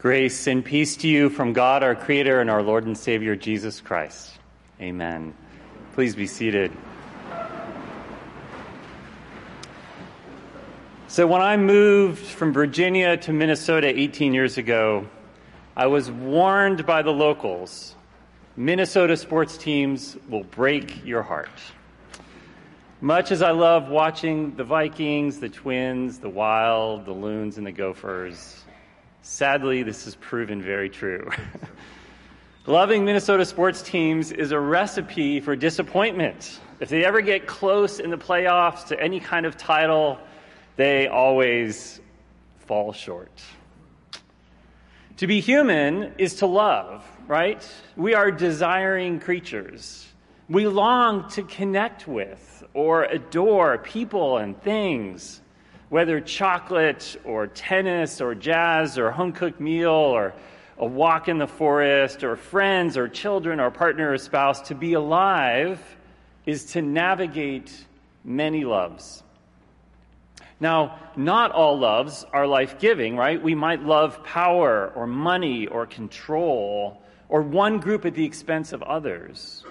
Grace and peace to you from God, our Creator, and our Lord and Savior, Jesus Christ. Amen. Please be seated. So, when I moved from Virginia to Minnesota 18 years ago, I was warned by the locals Minnesota sports teams will break your heart. Much as I love watching the Vikings, the Twins, the Wild, the Loons, and the Gophers, Sadly, this has proven very true. Loving Minnesota sports teams is a recipe for disappointment. If they ever get close in the playoffs to any kind of title, they always fall short. To be human is to love, right? We are desiring creatures. We long to connect with or adore people and things whether chocolate or tennis or jazz or home cooked meal or a walk in the forest or friends or children or partner or spouse, to be alive is to navigate many loves. Now, not all loves are life giving, right? We might love power or money or control or one group at the expense of others.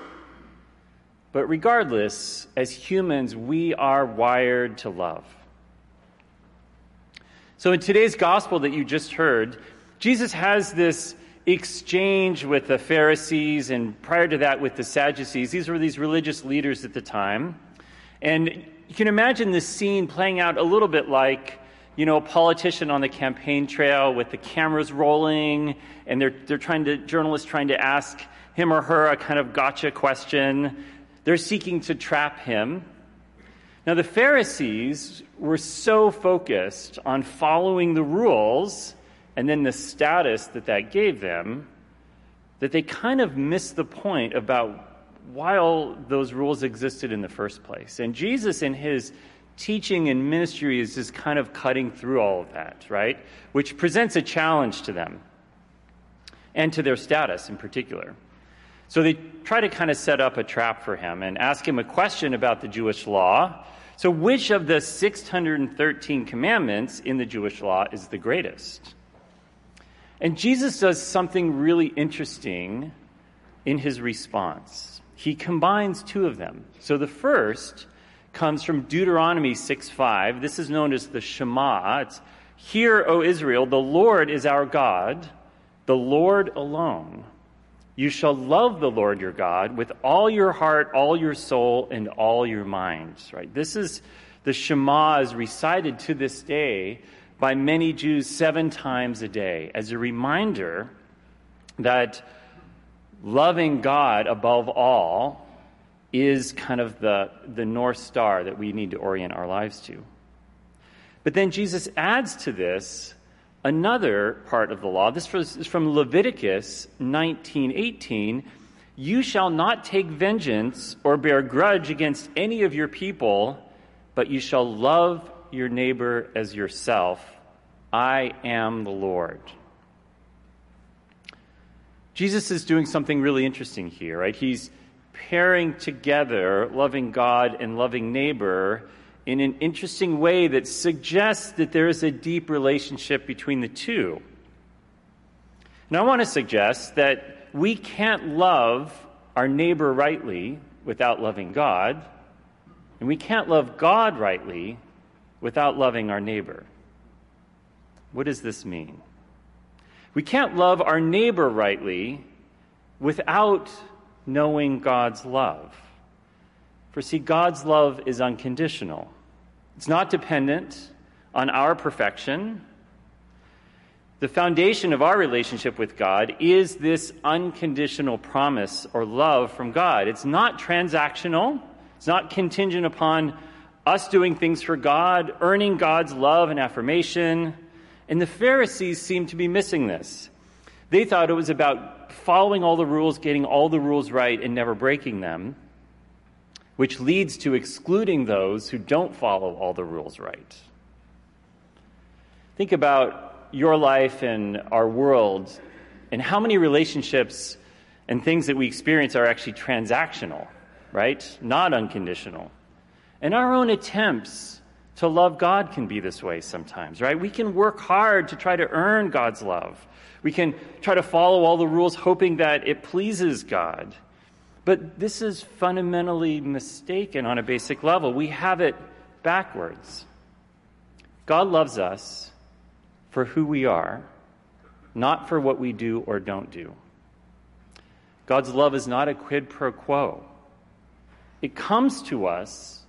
But regardless, as humans, we are wired to love. So, in today's gospel that you just heard, Jesus has this exchange with the Pharisees and prior to that with the Sadducees. These were these religious leaders at the time. And you can imagine this scene playing out a little bit like, you know, a politician on the campaign trail with the cameras rolling and they're, they're trying to, journalists trying to ask him or her a kind of gotcha question. They're seeking to trap him. Now, the Pharisees were so focused on following the rules and then the status that that gave them that they kind of missed the point about why all those rules existed in the first place. And Jesus, in his teaching and ministry, is just kind of cutting through all of that, right? Which presents a challenge to them and to their status in particular. So they try to kind of set up a trap for him and ask him a question about the Jewish law so, which of the 613 commandments in the Jewish law is the greatest? And Jesus does something really interesting in his response. He combines two of them. So, the first comes from Deuteronomy 6 5. This is known as the Shema. It's, Hear, O Israel, the Lord is our God, the Lord alone. You shall love the Lord your God with all your heart, all your soul, and all your mind. Right? This is the Shema is recited to this day by many Jews seven times a day as a reminder that loving God above all is kind of the, the North Star that we need to orient our lives to. But then Jesus adds to this another part of the law. This is from Leviticus 19:18. You shall not take vengeance or bear grudge against any of your people, but you shall love your neighbor as yourself. I am the Lord. Jesus is doing something really interesting here, right? He's pairing together loving God and loving neighbor in an interesting way that suggests that there is a deep relationship between the two. And I want to suggest that we can't love our neighbor rightly without loving God, and we can't love God rightly without loving our neighbor. What does this mean? We can't love our neighbor rightly without knowing God's love. For see, God's love is unconditional, it's not dependent on our perfection. The foundation of our relationship with God is this unconditional promise or love from God. It's not transactional, it's not contingent upon us doing things for God, earning God's love and affirmation. And the Pharisees seem to be missing this. They thought it was about following all the rules, getting all the rules right, and never breaking them which leads to excluding those who don't follow all the rules right. Think about your life and our world and how many relationships and things that we experience are actually transactional, right? Not unconditional. And our own attempts to love God can be this way sometimes, right? We can work hard to try to earn God's love. We can try to follow all the rules hoping that it pleases God. But this is fundamentally mistaken on a basic level. We have it backwards. God loves us for who we are, not for what we do or don't do. God's love is not a quid pro quo. It comes to us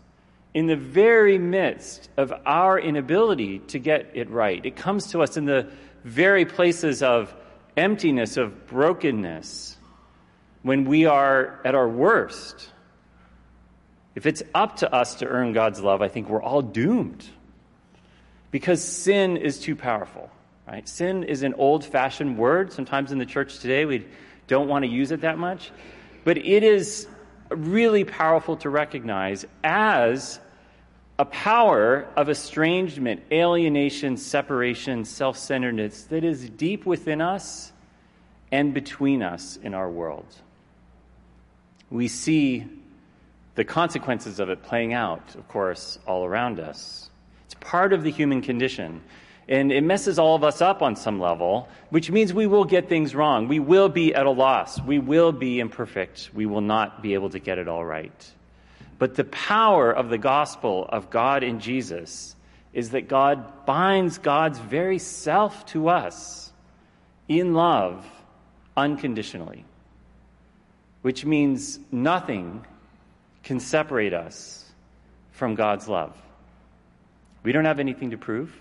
in the very midst of our inability to get it right. It comes to us in the very places of emptiness, of brokenness, when we are at our worst. If it's up to us to earn God's love, I think we're all doomed. Because sin is too powerful. Right? Sin is an old fashioned word. Sometimes in the church today, we don't want to use it that much. But it is really powerful to recognize as a power of estrangement, alienation, separation, self centeredness that is deep within us and between us in our world. We see the consequences of it playing out, of course, all around us. It's part of the human condition. And it messes all of us up on some level, which means we will get things wrong. We will be at a loss. We will be imperfect. We will not be able to get it all right. But the power of the gospel of God in Jesus is that God binds God's very self to us in love unconditionally, which means nothing can separate us from God's love. We don't have anything to prove.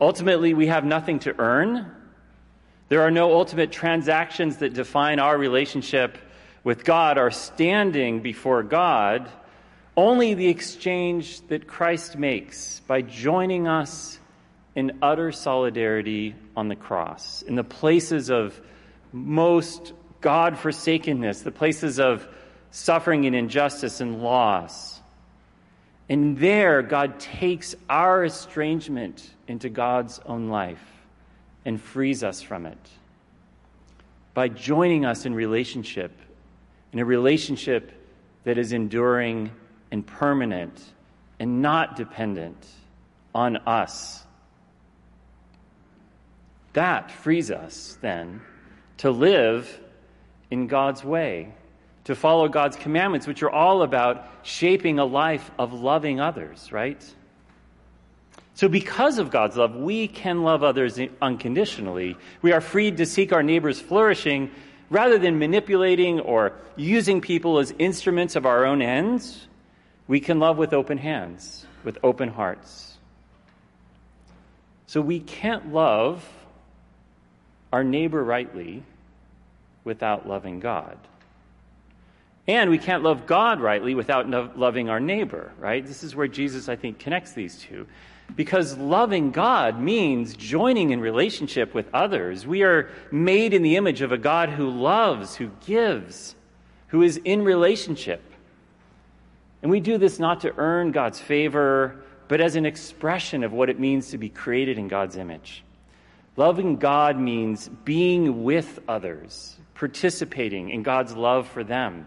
Ultimately, we have nothing to earn. There are no ultimate transactions that define our relationship with God, our standing before God. Only the exchange that Christ makes by joining us in utter solidarity on the cross, in the places of most God forsakenness, the places of suffering and injustice and loss. And there, God takes our estrangement into God's own life and frees us from it by joining us in relationship, in a relationship that is enduring and permanent and not dependent on us. That frees us then to live in God's way, to follow God's commandments, which are all about shaping a life of loving others, right? So, because of God's love, we can love others unconditionally. We are freed to seek our neighbor's flourishing rather than manipulating or using people as instruments of our own ends. We can love with open hands, with open hearts. So, we can't love our neighbor rightly without loving God. And we can't love God rightly without loving our neighbor, right? This is where Jesus, I think, connects these two. Because loving God means joining in relationship with others. We are made in the image of a God who loves, who gives, who is in relationship. And we do this not to earn God's favor, but as an expression of what it means to be created in God's image. Loving God means being with others, participating in God's love for them.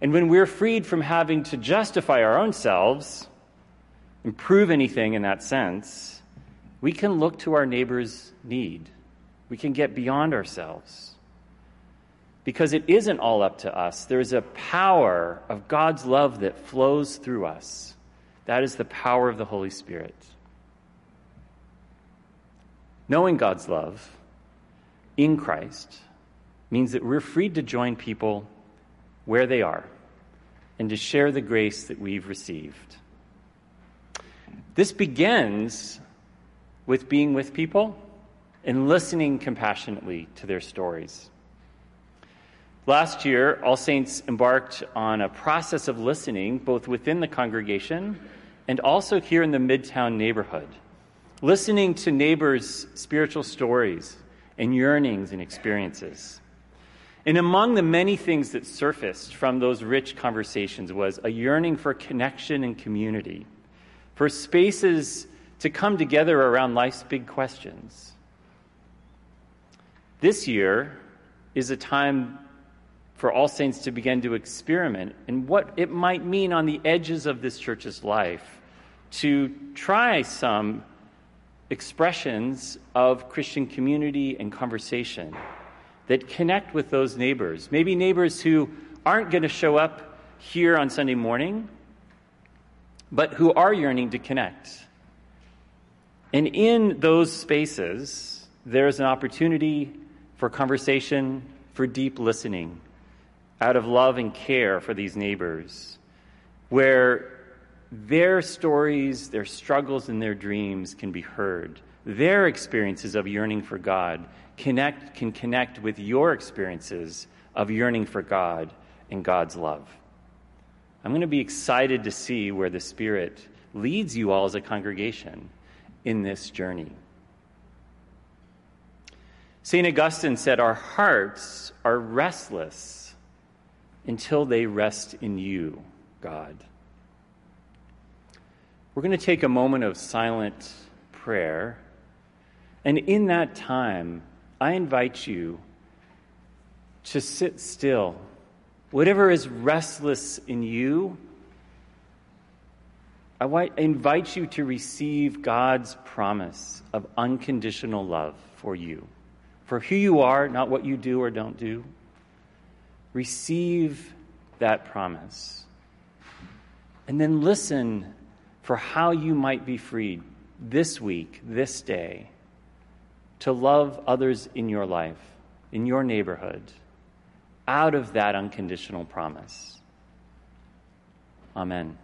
And when we're freed from having to justify our own selves, improve anything in that sense, we can look to our neighbor's need. We can get beyond ourselves. Because it isn't all up to us. There's a power of God's love that flows through us. That is the power of the Holy Spirit. Knowing God's love in Christ means that we're freed to join people where they are and to share the grace that we've received. This begins with being with people and listening compassionately to their stories. Last year, All Saints embarked on a process of listening both within the congregation and also here in the Midtown neighborhood, listening to neighbors' spiritual stories and yearnings and experiences. And among the many things that surfaced from those rich conversations was a yearning for connection and community for spaces to come together around life's big questions. This year is a time for all saints to begin to experiment in what it might mean on the edges of this church's life to try some expressions of Christian community and conversation that connect with those neighbors. Maybe neighbors who aren't going to show up here on Sunday morning, but who are yearning to connect. And in those spaces, there's an opportunity for conversation, for deep listening, out of love and care for these neighbors, where their stories, their struggles, and their dreams can be heard. Their experiences of yearning for God connect, can connect with your experiences of yearning for God and God's love. I'm going to be excited to see where the Spirit leads you all as a congregation in this journey. St. Augustine said, Our hearts are restless until they rest in you, God. We're going to take a moment of silent prayer. And in that time, I invite you to sit still. Whatever is restless in you, I invite you to receive God's promise of unconditional love for you, for who you are, not what you do or don't do. Receive that promise. And then listen for how you might be freed this week, this day, to love others in your life, in your neighborhood, out of that unconditional promise. Amen.